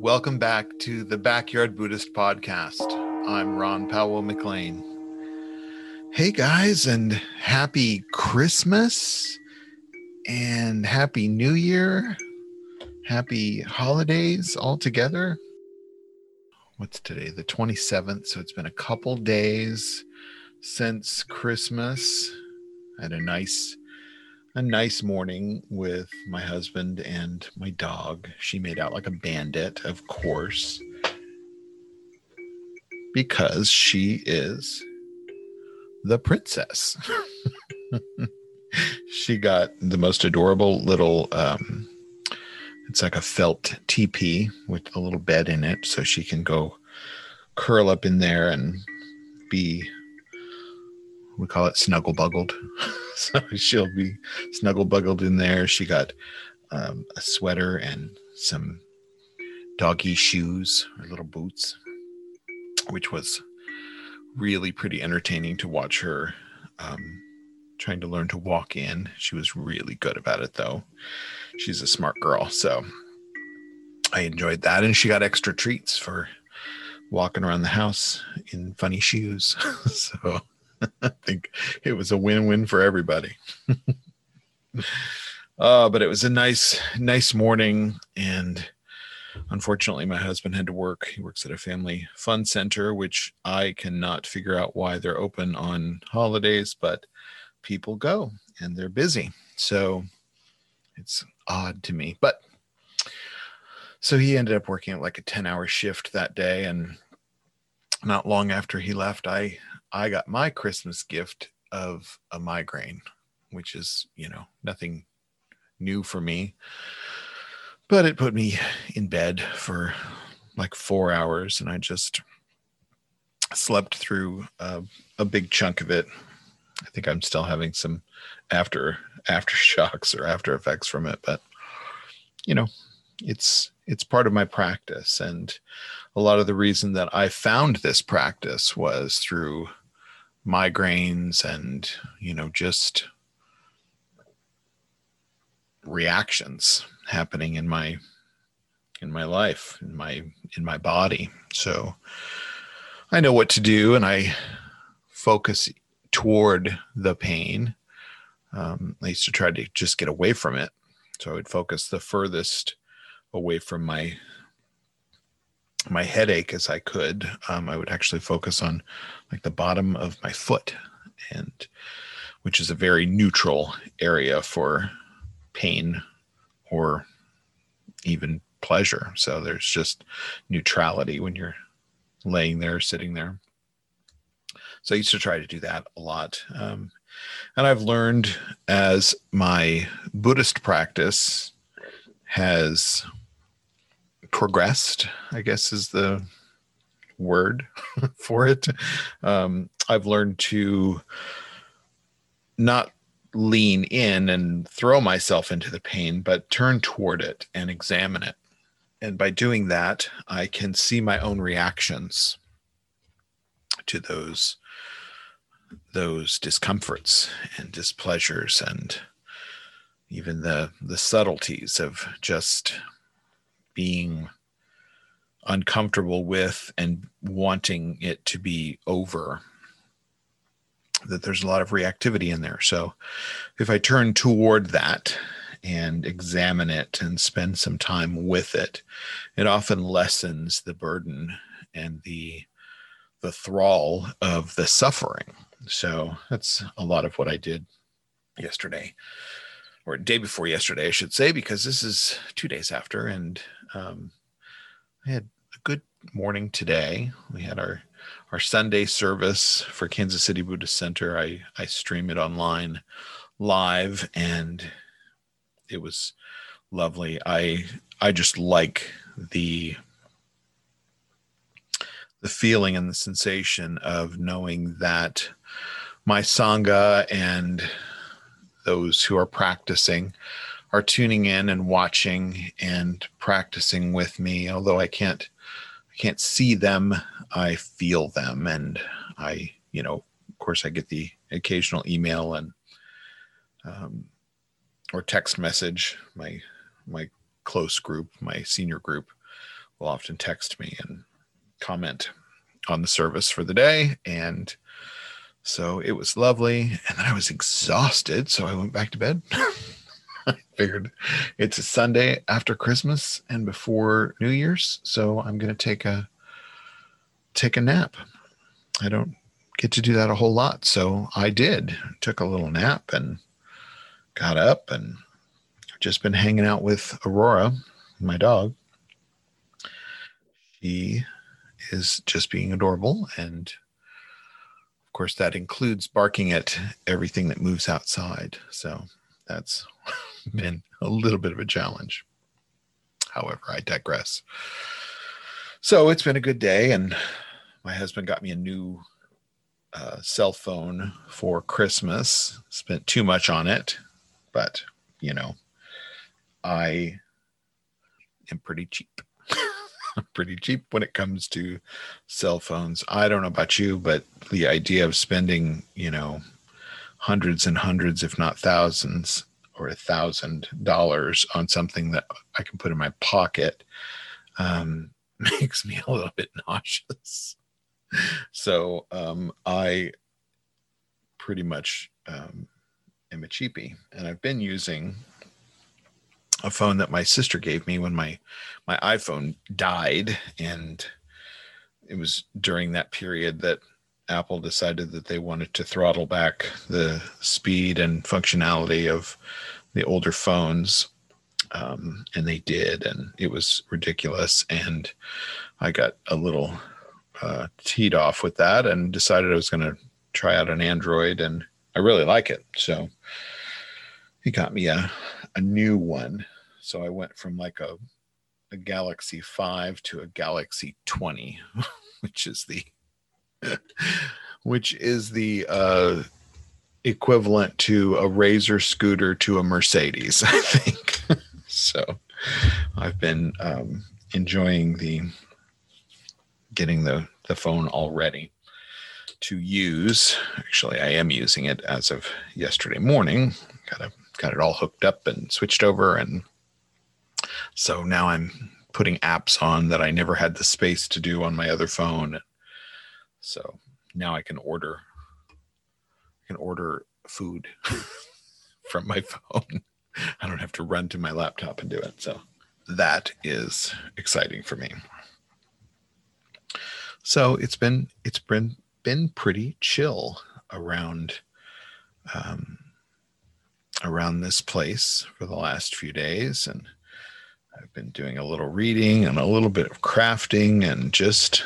Welcome back to the Backyard Buddhist Podcast. I'm Ron Powell McLean. Hey guys, and happy Christmas and happy New Year. Happy holidays all together. What's today? The 27th. So it's been a couple days since Christmas. I had a nice a nice morning with my husband and my dog. She made out like a bandit, of course, because she is the princess. she got the most adorable little um it's like a felt teepee with a little bed in it so she can go curl up in there and be we call it snuggle buggled. so she'll be snuggle buggled in there. She got um, a sweater and some doggy shoes or little boots, which was really pretty entertaining to watch her um, trying to learn to walk in. She was really good about it, though. She's a smart girl. So I enjoyed that. And she got extra treats for walking around the house in funny shoes. so I think it was a win-win for everybody. uh, but it was a nice, nice morning, and unfortunately, my husband had to work. He works at a family fun center, which I cannot figure out why they're open on holidays, but people go and they're busy, so it's odd to me. But so he ended up working at like a 10 hour shift that day and not long after he left i I got my Christmas gift of a migraine, which is, you know, nothing new for me. But it put me in bed for like four hours and I just slept through a big chunk of it. I think I'm still having some after aftershocks or after effects from it, but you know, it's it's part of my practice and a lot of the reason that I found this practice was through migraines and you know just reactions happening in my in my life in my in my body. So i know what to do and i focus toward the pain. Um, i used to try to just get away from it. So i would focus the furthest away from my my headache as I could. Um, I would actually focus on like the bottom of my foot, and which is a very neutral area for pain or even pleasure. So there's just neutrality when you're laying there, sitting there. So I used to try to do that a lot. Um, and I've learned as my Buddhist practice has progressed, I guess is the word for it. Um, I've learned to not lean in and throw myself into the pain, but turn toward it and examine it. And by doing that, I can see my own reactions to those those discomforts and displeasures and even the the subtleties of just being uncomfortable with and wanting it to be over that there's a lot of reactivity in there. So if i turn toward that and examine it and spend some time with it it often lessens the burden and the the thrall of the suffering. So that's a lot of what i did yesterday or day before yesterday i should say because this is two days after and um, I had a good morning today. We had our our Sunday service for Kansas City Buddhist Center. I I stream it online live, and it was lovely. I I just like the the feeling and the sensation of knowing that my sangha and those who are practicing are tuning in and watching and practicing with me although i can't i can't see them i feel them and i you know of course i get the occasional email and um, or text message my my close group my senior group will often text me and comment on the service for the day. And so it was lovely. And then I was exhausted. So I went back to bed. I figured it's a Sunday after Christmas and before New Year's. So I'm going to take a take a nap. I don't get to do that a whole lot. So I did. Took a little nap and got up and just been hanging out with Aurora, my dog. She is just being adorable. And of course, that includes barking at everything that moves outside. So that's been a little bit of a challenge. However, I digress. So it's been a good day, and my husband got me a new uh, cell phone for Christmas. Spent too much on it, but you know, I am pretty cheap. pretty cheap when it comes to cell phones. I don't know about you, but the idea of spending, you know, hundreds and hundreds, if not thousands, or a thousand dollars on something that I can put in my pocket um, makes me a little bit nauseous. So um, I pretty much um, am a cheapie, and I've been using a phone that my sister gave me when my my iPhone died and it was during that period that Apple decided that they wanted to throttle back the speed and functionality of the older phones um, and they did and it was ridiculous and I got a little uh, teed off with that and decided I was going to try out an Android and I really like it so he got me a a new one. So I went from like a a Galaxy 5 to a Galaxy 20, which is the which is the uh equivalent to a Razor scooter to a Mercedes, I think. so I've been um enjoying the getting the the phone already to use. Actually, I am using it as of yesterday morning. Got a got it all hooked up and switched over and so now i'm putting apps on that i never had the space to do on my other phone so now i can order i can order food from my phone. I don't have to run to my laptop and do it. So that is exciting for me. So it's been it's been been pretty chill around um, around this place for the last few days. And I've been doing a little reading and a little bit of crafting and just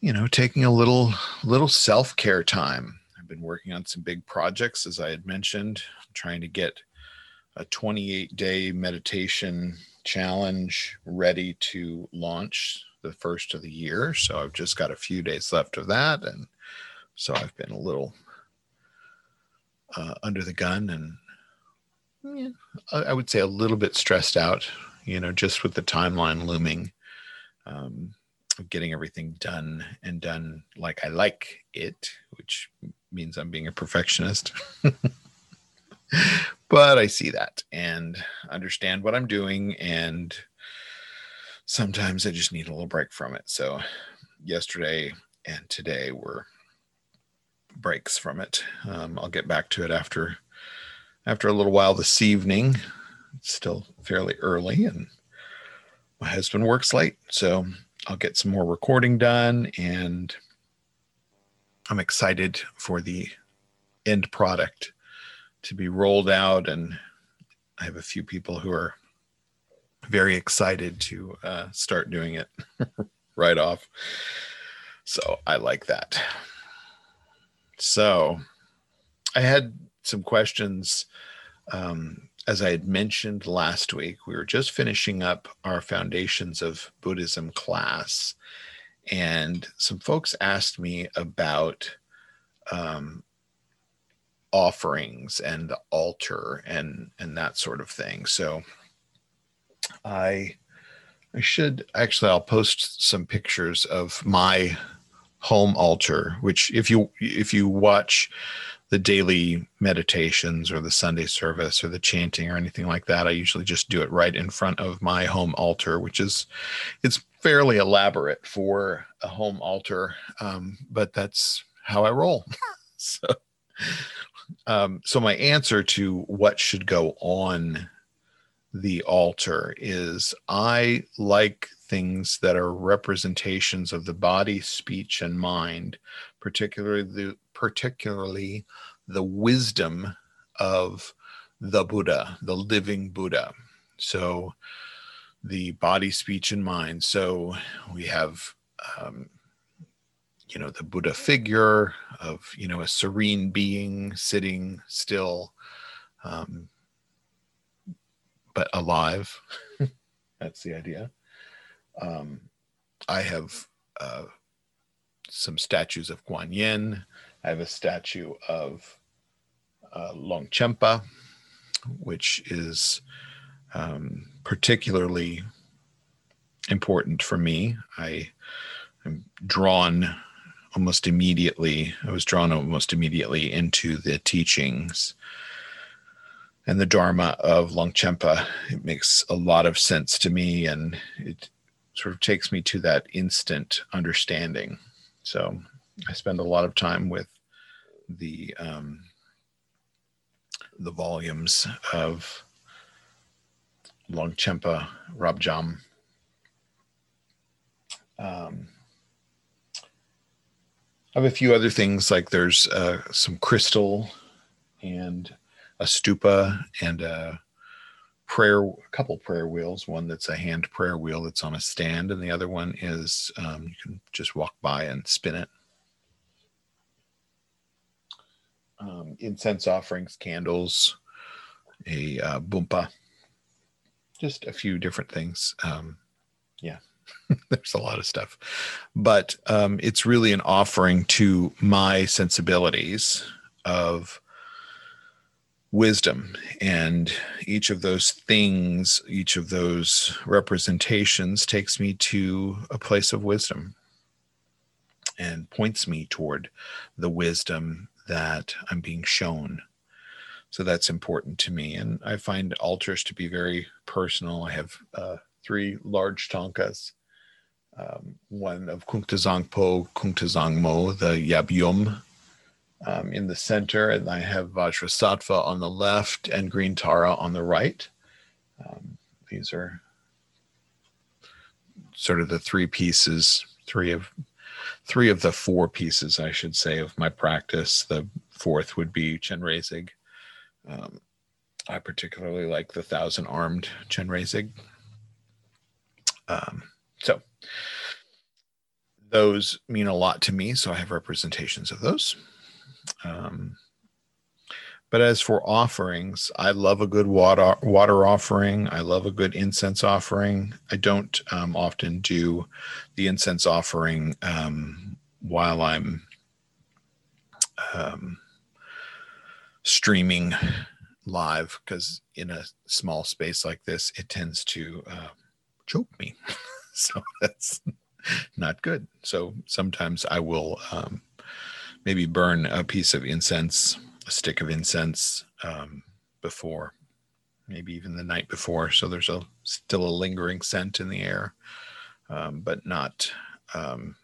you know taking a little little self-care time. I've been working on some big projects as I had mentioned, I'm trying to get a 28 day meditation challenge ready to launch the first of the year. So I've just got a few days left of that and so I've been a little uh, under the gun and yeah, I would say a little bit stressed out, you know, just with the timeline looming, um, getting everything done and done like I like it, which means I'm being a perfectionist. but I see that and understand what I'm doing. And sometimes I just need a little break from it. So, yesterday and today were breaks from it. Um, I'll get back to it after after a little while this evening. It's still fairly early, and my husband works late, so I'll get some more recording done, and I'm excited for the end product to be rolled out, and I have a few people who are very excited to uh, start doing it right off. So I like that. So I had some questions. Um, as I had mentioned last week, we were just finishing up our Foundations of Buddhism class, and some folks asked me about um, offerings and the altar and and that sort of thing. So I I should actually I'll post some pictures of my home altar which if you if you watch the daily meditations or the Sunday service or the chanting or anything like that. I usually just do it right in front of my home altar, which is it's fairly elaborate for a home altar, um, but that's how I roll. so, um, so my answer to what should go on the altar is I like things that are representations of the body, speech, and mind, particularly the particularly the wisdom of the Buddha, the living Buddha. So the body, speech, and mind. So we have, um, you know, the Buddha figure of, you know, a serene being sitting still, um, but alive. That's the idea. Um, I have uh, some statues of Guan Yin. I have a statue of uh, Longchenpa, which is um, particularly important for me. I am drawn almost immediately. I was drawn almost immediately into the teachings and the Dharma of Longchenpa. It makes a lot of sense to me, and it sort of takes me to that instant understanding. So I spend a lot of time with the um, the volumes of Longchenpa Rabjam. Um, I have a few other things like there's uh, some crystal and a stupa and a prayer, a couple prayer wheels. One that's a hand prayer wheel that's on a stand, and the other one is um, you can just walk by and spin it. Um, incense offerings, candles, a uh, bumpa, just a few different things. Um, yeah, there's a lot of stuff, but um, it's really an offering to my sensibilities of wisdom and each of those things each of those representations takes me to a place of wisdom and points me toward the wisdom that i'm being shown. So that's important to me and i find altars to be very personal. I have uh, three large thangkas um, one of Kuntuzangpo, Kuntuzangmo, the Yabyum um, in the center, and I have Vajrasattva on the left and Green Tara on the right. Um, these are sort of the three pieces, three of three of the four pieces, I should say, of my practice. The fourth would be Chenrezig. Um, I particularly like the thousand armed Chenrezig. Um, so those mean a lot to me. So I have representations of those. Um, but as for offerings, I love a good water water offering. I love a good incense offering. I don't um, often do the incense offering um, while I'm um, streaming live because in a small space like this, it tends to uh, choke me. so that's not good. So sometimes I will um, maybe burn a piece of incense, a stick of incense um, before, maybe even the night before. So there's a still a lingering scent in the air, um, but not um,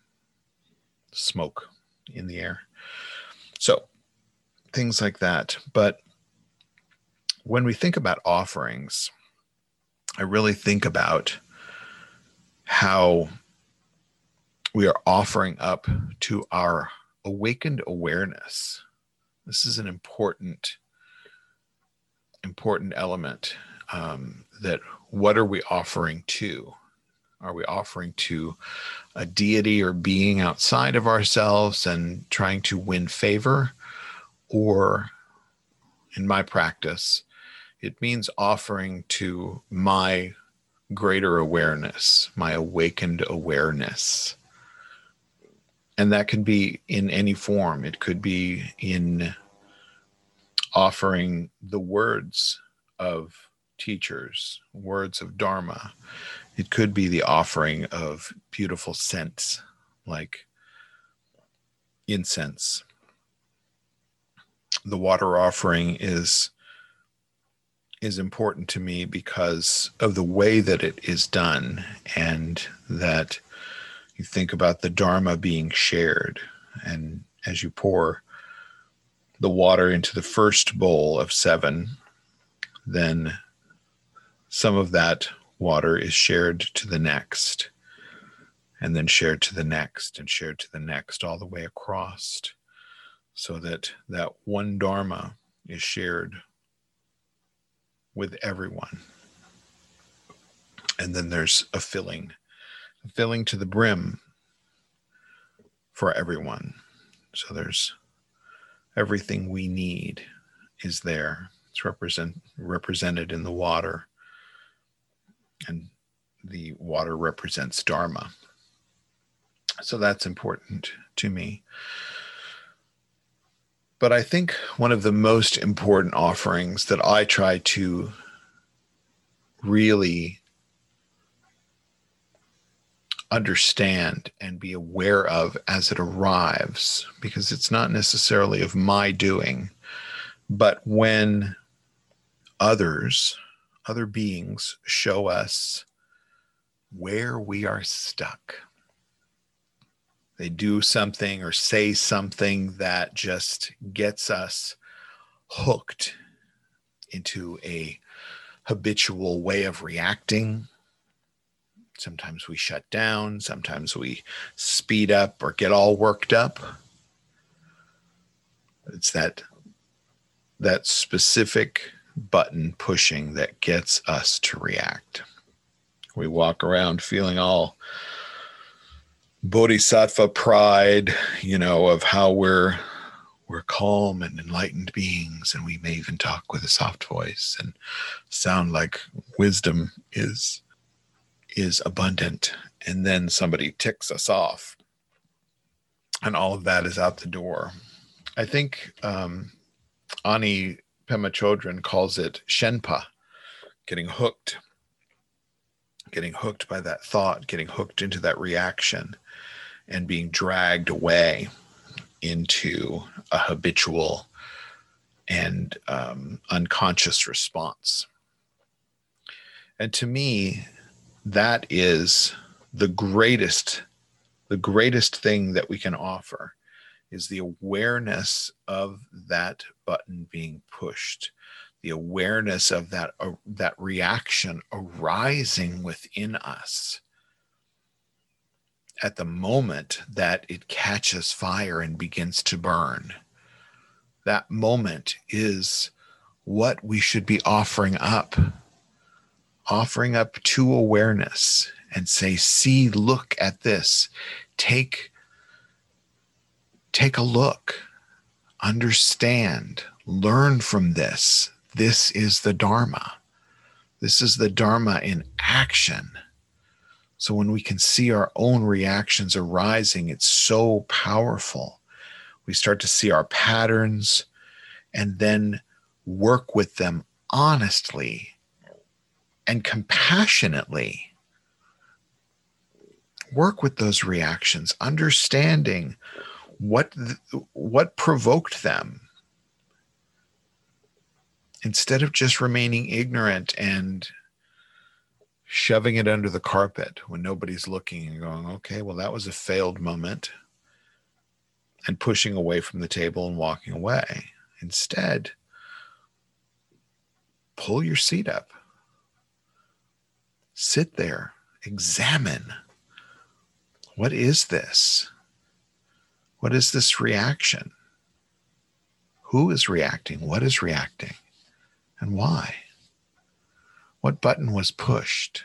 smoke in the air. So things like that. But when we think about offerings, I really think about how we are offering up to our awakened awareness. This is an important, important element. Um, that what are we offering to? Are we offering to a deity or being outside of ourselves and trying to win favor? Or, in my practice, it means offering to my greater awareness, my awakened awareness and that can be in any form. It could be in offering the words of teachers words of dharma. It could be the offering of beautiful scents like incense. The water offering is is important to me because of the way that it is done and that you think about the dharma being shared and as you pour the water into the first bowl of seven then some of that water is shared to the next and then shared to the next and shared to the next all the way across so that that one dharma is shared with everyone. And then there's a filling filling to the brim for everyone. So there's everything we need is there. It's represent represented in the water. And the water represents dharma. So that's important to me. But I think one of the most important offerings that I try to really understand and be aware of as it arrives, because it's not necessarily of my doing, but when others, other beings, show us where we are stuck they do something or say something that just gets us hooked into a habitual way of reacting. Sometimes we shut down, sometimes we speed up or get all worked up. It's that that specific button pushing that gets us to react. We walk around feeling all bodhisattva pride, you know, of how we're we're calm and enlightened beings, and we may even talk with a soft voice and sound like wisdom is is abundant. And then somebody ticks us off, and all of that is out the door. I think um, Ani Pema Chodron calls it shenpa, getting hooked, getting hooked by that thought, getting hooked into that reaction and being dragged away into a habitual and um, unconscious response. And to me, that is the greatest, the greatest thing that we can offer is the awareness of that button being pushed, the awareness of that uh, that reaction arising within us at the moment that it catches fire and begins to burn. That moment is what we should be offering up, offering up to awareness and say, see, look at this. Take, take a look, understand, learn from this. This is the Dharma. This is the Dharma in action. So when we can see our own reactions arising, it's so powerful. We start to see our patterns and then work with them honestly and compassionately. Work with those reactions, understanding what what provoked them instead of just remaining ignorant and shoving it under the carpet when nobody's looking and going, okay, well, that was a failed moment, and pushing away from the table and walking away. Instead, pull your seat up, sit there, examine what is this? What is this reaction? Who is reacting? What is reacting? And why? What button was pushed?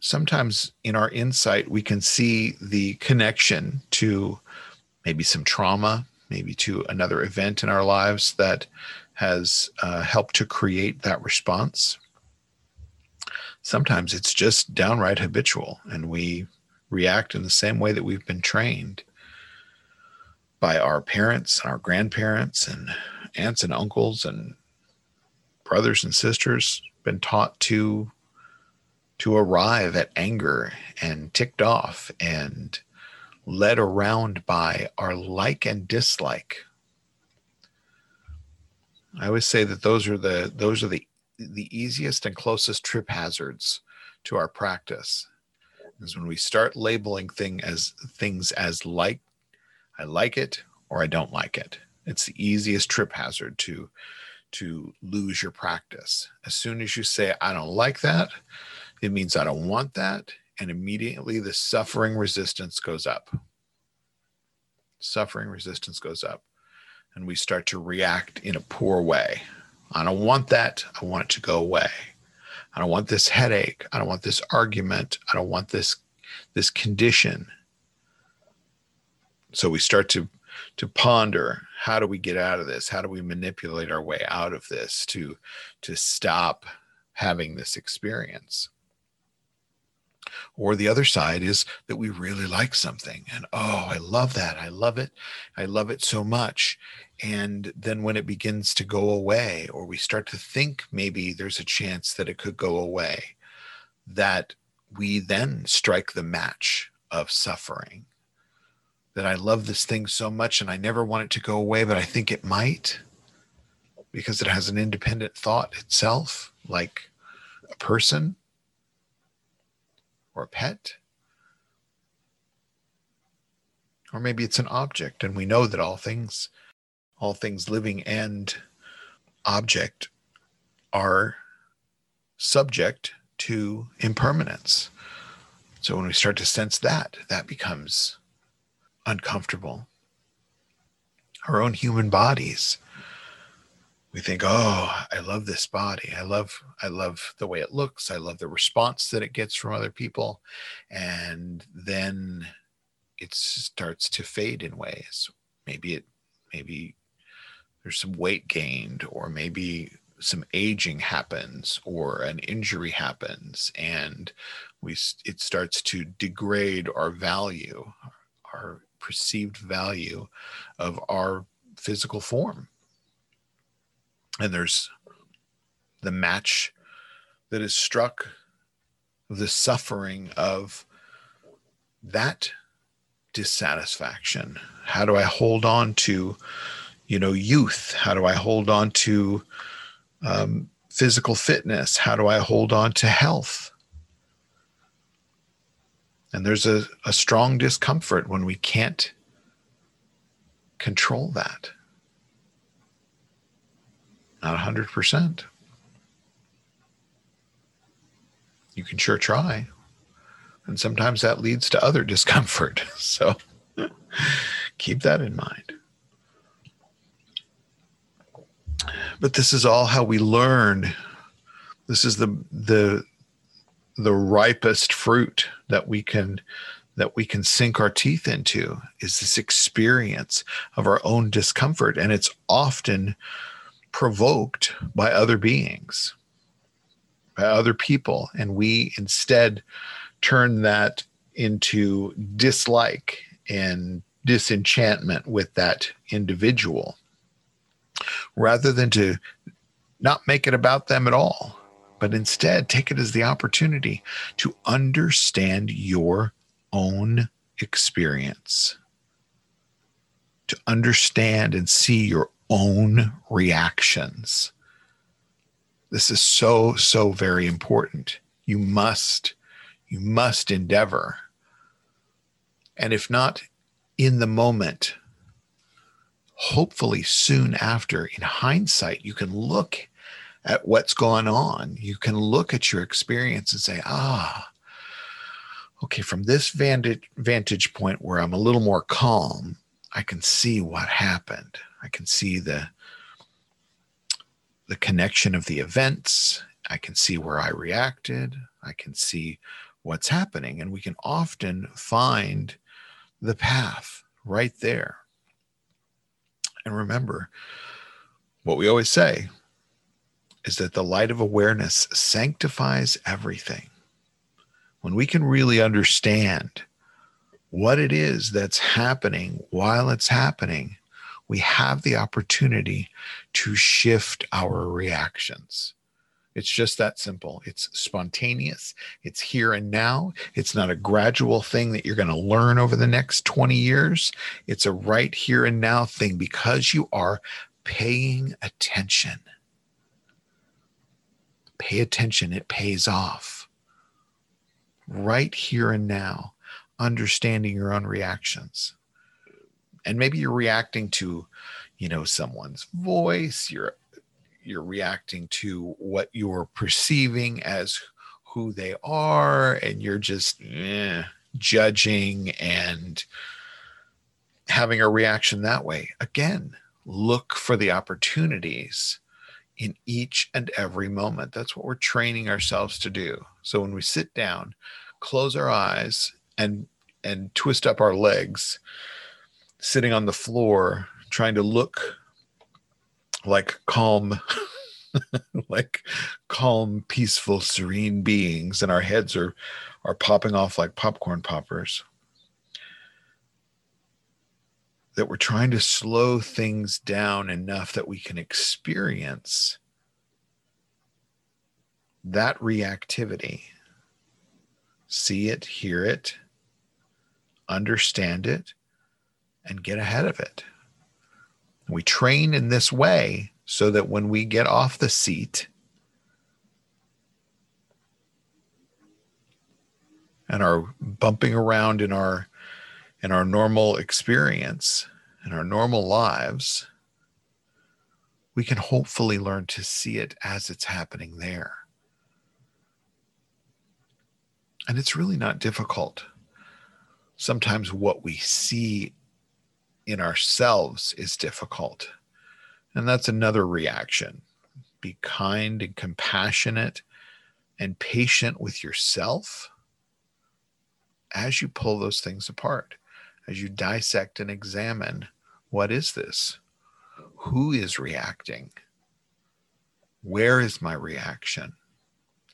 Sometimes in our insight, we can see the connection to maybe some trauma, maybe to another event in our lives that has uh, helped to create that response. Sometimes it's just downright habitual, and we react in the same way that we've been trained by our parents and our grandparents and aunts and uncles and brothers and sisters been taught to to arrive at anger and ticked off and led around by our like and dislike. I always say that those are the those are the the easiest and closest trip hazards to our practice is when we start labeling thing as things as like I like it or I don't like it. It's the easiest trip hazard to to lose your practice. As soon as you say I don't like that, it means I don't want that and immediately the suffering resistance goes up. Suffering resistance goes up and we start to react in a poor way. I don't want that. I want it to go away. I don't want this headache. I don't want this argument. I don't want this this condition. So we start to to ponder how do we get out of this? How do we manipulate our way out of this to to stop having this experience? Or the other side is that we really like something and oh, I love that. I love it. I love it so much. And then when it begins to go away, or we start to think maybe there's a chance that it could go away, that we then strike the match of suffering. That I love this thing so much and I never want it to go away, but I think it might because it has an independent thought itself, like a person or a pet. Or maybe it's an object, and we know that all things all things living and object are subject to impermanence. So when we start to sense that, that becomes uncomfortable. Our own human bodies. We think, oh, I love this body. I love, I love the way it looks. I love the response that it gets from other people. And then it starts to fade in ways. Maybe it, maybe there's some weight gained or maybe some aging happens or an injury happens and we it starts to degrade our value our perceived value of our physical form. And there's the match that is struck the suffering of that dissatisfaction. How do i hold on to you know youth. How do i hold on to um, physical fitness? How do i hold on to health? And there's a, a strong discomfort when we can't control that. Not 100% you can sure try. And sometimes that leads to other discomfort. So keep that in mind but this is all how we learn. This is the the the ripest fruit that we can that we can sink our teeth into is this experience of our own discomfort. And it's often provoked by other beings by other people. And we instead turn that into dislike and disenchantment with that individual rather than to not make it about them at all, but instead take it as the opportunity to understand your own experience, to understand and see your own reactions. This is so, so very important. You must, you must endeavor. And if not in the moment, hopefully soon after, in hindsight, you can look at what's going on. You can look at your experience and say, ah, okay, from this vantage, vantage point where I'm a little more calm, I can see what happened. I can see the the connection of the events. I can see where I reacted. I can see what's happening. And we can often find the path right there. And remember, what we always say is that the light of awareness sanctifies everything. When we can really understand what it is that's happening while it's happening, we have the opportunity to shift our reactions. It's just that simple. It's spontaneous. It's here and now. It's not a gradual thing that you're going to learn over the next 20 years. It's a right here and now thing because you are paying attention. Pay attention, it pays off. Right here and now, understanding your own reactions. And maybe you're reacting to, you know, someone's voice, you're you're reacting to what you're perceiving as who they are, and you're just eh, judging and having a reaction that way. Again, look for the opportunities in each and every moment. That's what we're training ourselves to do. So when we sit down, close our eyes and and twist up our legs, sitting on the floor, trying to look like calm like calm, peaceful, serene beings, and our heads are are popping off like popcorn poppers. That we're trying to slow things down enough that we can experience that reactivity. See it, hear it, understand it, and get ahead of it. We train in this way so that when we get off the seat and are bumping around in our in our normal experience in our normal lives we can hopefully learn to see it as it's happening there. And it's really not difficult. Sometimes what we see in ourselves is difficult and that's another reaction. Be kind and compassionate and patient with yourself as you pull those things apart, as you dissect and examine what is this? Who is reacting? Where is my reaction?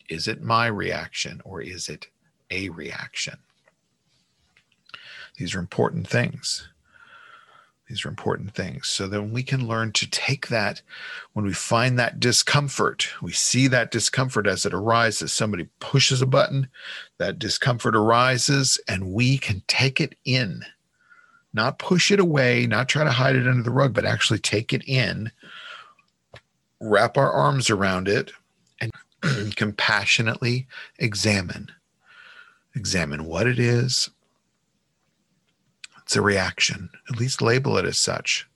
Is it my reaction or is it a reaction? These are important things. These are important things. So then we can learn to take that when we find that discomfort, we see that discomfort as it arises. Somebody pushes a button, that discomfort arises, and we can take it in, not push it away, not try to hide it under the rug, but actually take it in, wrap our arms around it, and compassionately examine. Examine what it is, it's a reaction. At least label it as such.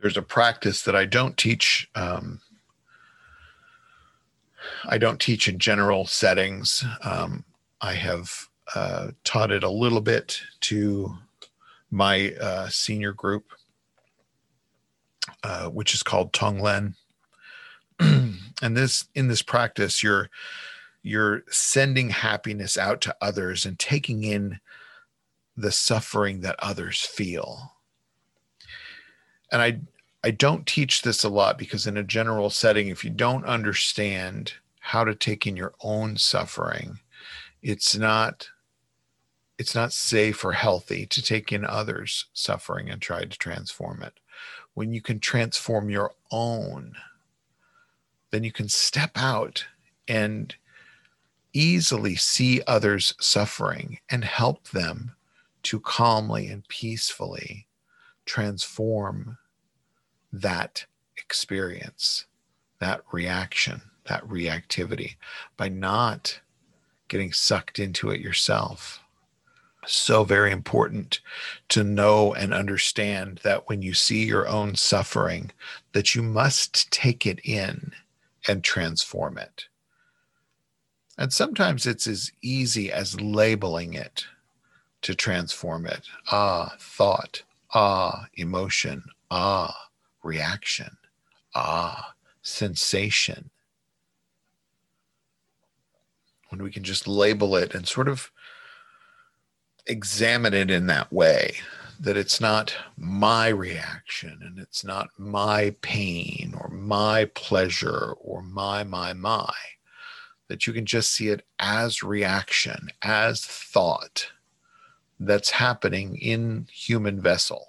There's a practice that I don't teach. Um, I don't teach in general settings. Um, I have uh, taught it a little bit to my uh, senior group, uh, which is called Tonglen. and this in this practice, you're you're sending happiness out to others and taking in the suffering that others feel. And I I don't teach this a lot because in a general setting if you don't understand how to take in your own suffering, it's not it's not safe or healthy to take in others' suffering and try to transform it. When you can transform your own, then you can step out and easily see others suffering and help them to calmly and peacefully transform that experience, that reaction, that reactivity by not getting sucked into it yourself. So, very important to know and understand that when you see your own suffering, that you must take it in and transform it. And sometimes it's as easy as labeling it to transform it. Ah, thought. Ah, emotion. Ah, reaction. Ah, sensation. When we can just label it and sort of examine it in that way, that it's not my reaction and it's not my pain or my pleasure or my, my, my, that you can just see it as reaction, as thought that's happening in human vessel.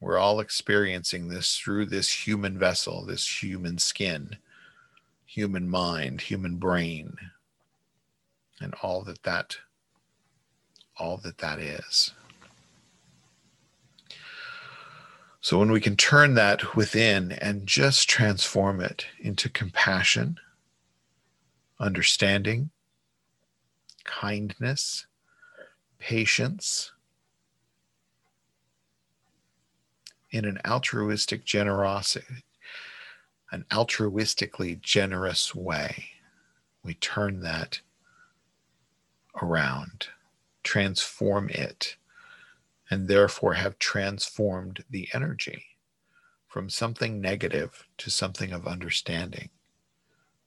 We're all experiencing this through this human vessel, this human skin, human mind, human brain, and all that that all that that is. So when we can turn that within and just transform it into compassion, understanding, kindness, patience, in an altruistic generosity, an altruistically generous way, we turn that around, transform it, and therefore have transformed the energy from something negative to something of understanding,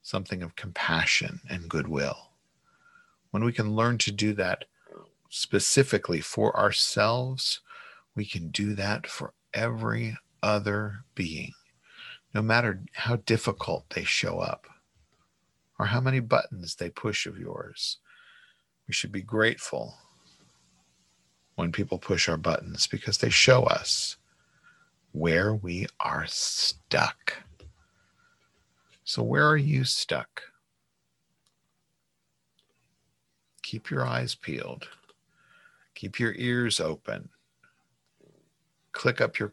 something of compassion and goodwill. When we can learn to do that specifically for ourselves, we can do that for every other being, no matter how difficult they show up or how many buttons they push of yours. We should be grateful when people push our buttons because they show us where we are stuck. So, where are you stuck? Keep your eyes peeled, keep your ears open, click up your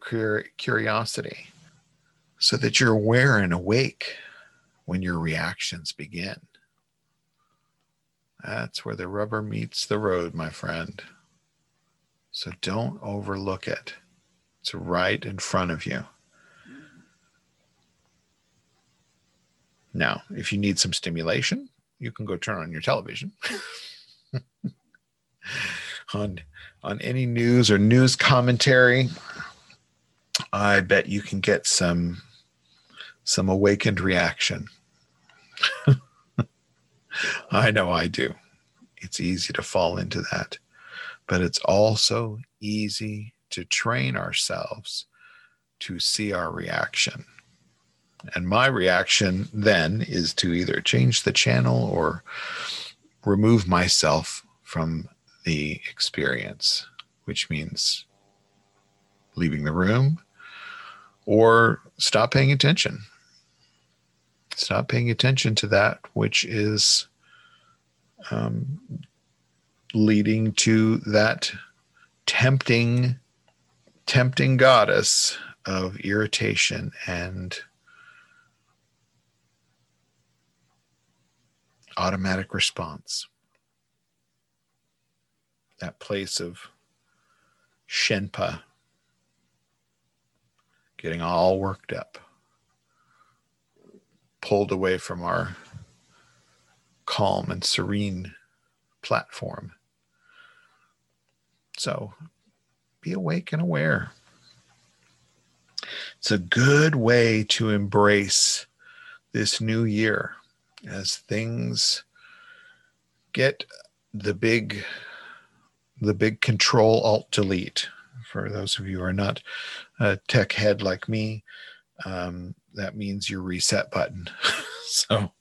curiosity so that you're aware and awake when your reactions begin. That's where the rubber meets the road, my friend. So don't overlook it. It's right in front of you. Now, if you need some stimulation, you can go turn on your television. on on any news or news commentary, I bet you can get some some awakened reaction. I know I do. It's easy to fall into that, but it's also easy to train ourselves to see our reaction. And my reaction then is to either change the channel or remove myself from the experience, which means leaving the room or stop paying attention Stop paying attention to that which is um, leading to that tempting, tempting goddess of irritation and automatic response. That place of Shenpa, getting all worked up pulled away from our calm and serene platform. So be awake and aware. It's a good way to embrace this new year as things get the big the big control alt delete for those of you who are not a tech head like me um, that means your reset button. so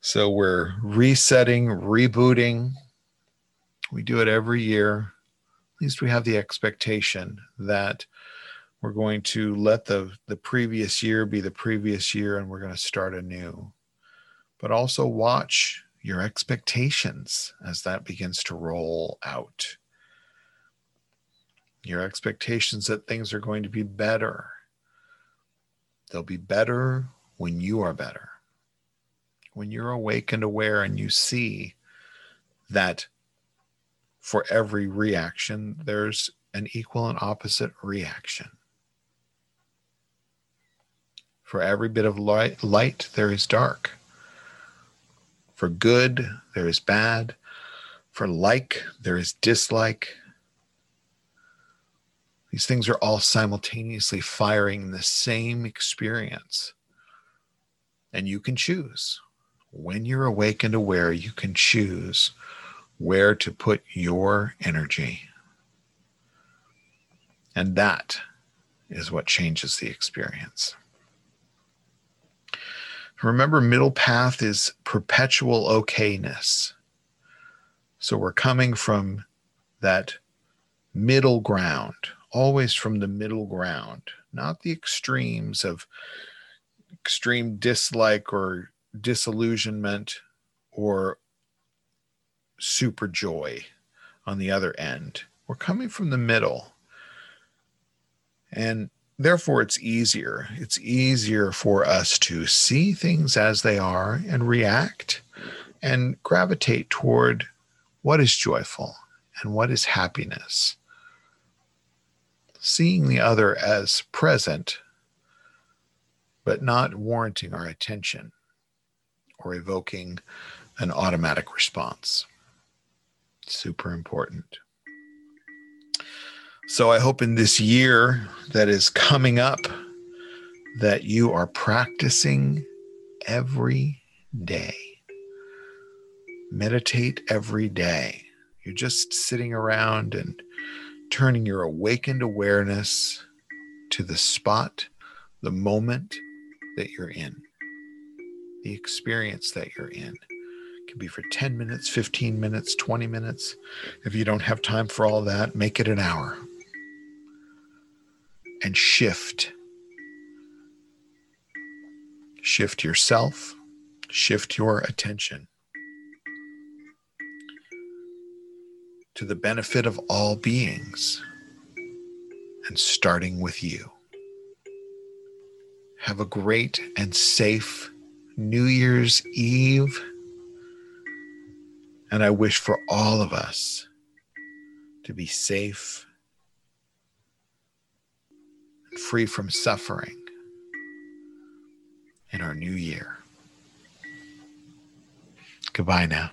so we're resetting, rebooting. We do it every year. At least we have the expectation that we're going to let the the previous year be the previous year and we're going to start anew. But also watch your expectations as that begins to roll out. Your expectations that things are going to be better They'll be better when you are better. When you're awake and aware and you see that for every reaction, there's an equal and opposite reaction. For every bit of light, light, there is dark. For good, there is bad. For like, there is dislike. These things are all simultaneously firing the same experience. And you can choose. When you're awake and aware, you can choose where to put your energy. And that is what changes the experience. Remember, middle path is perpetual okayness. So we're coming from that middle ground always from the middle ground, not the extremes of extreme dislike or disillusionment or super joy on the other end. We're coming from the middle. And therefore, it's easier. It's easier for us to see things as they are and react and gravitate toward what is joyful and what is happiness. Seeing the other as present, but not warranting our attention or evoking an automatic response. Super important. So I hope in this year that is coming up that you are practicing every day. Meditate every day. You're just sitting around and turning your awakened awareness to the spot, the moment that you're in, the experience that you're in. It can be for 10 minutes, 15 minutes, 20 minutes. If you don't have time for all that, make it an hour and shift. Shift yourself, shift your attention to the benefit of all beings and starting with you. Have a great and safe New Year's Eve. And I wish for all of us to be safe free from suffering in our new year. Goodbye now.